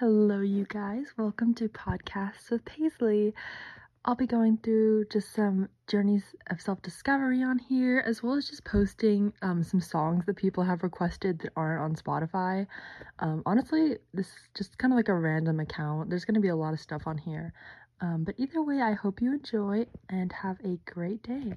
Hello, you guys. Welcome to Podcasts with Paisley. I'll be going through just some journeys of self discovery on here, as well as just posting um, some songs that people have requested that aren't on Spotify. Um, honestly, this is just kind of like a random account. There's going to be a lot of stuff on here. Um, but either way, I hope you enjoy and have a great day.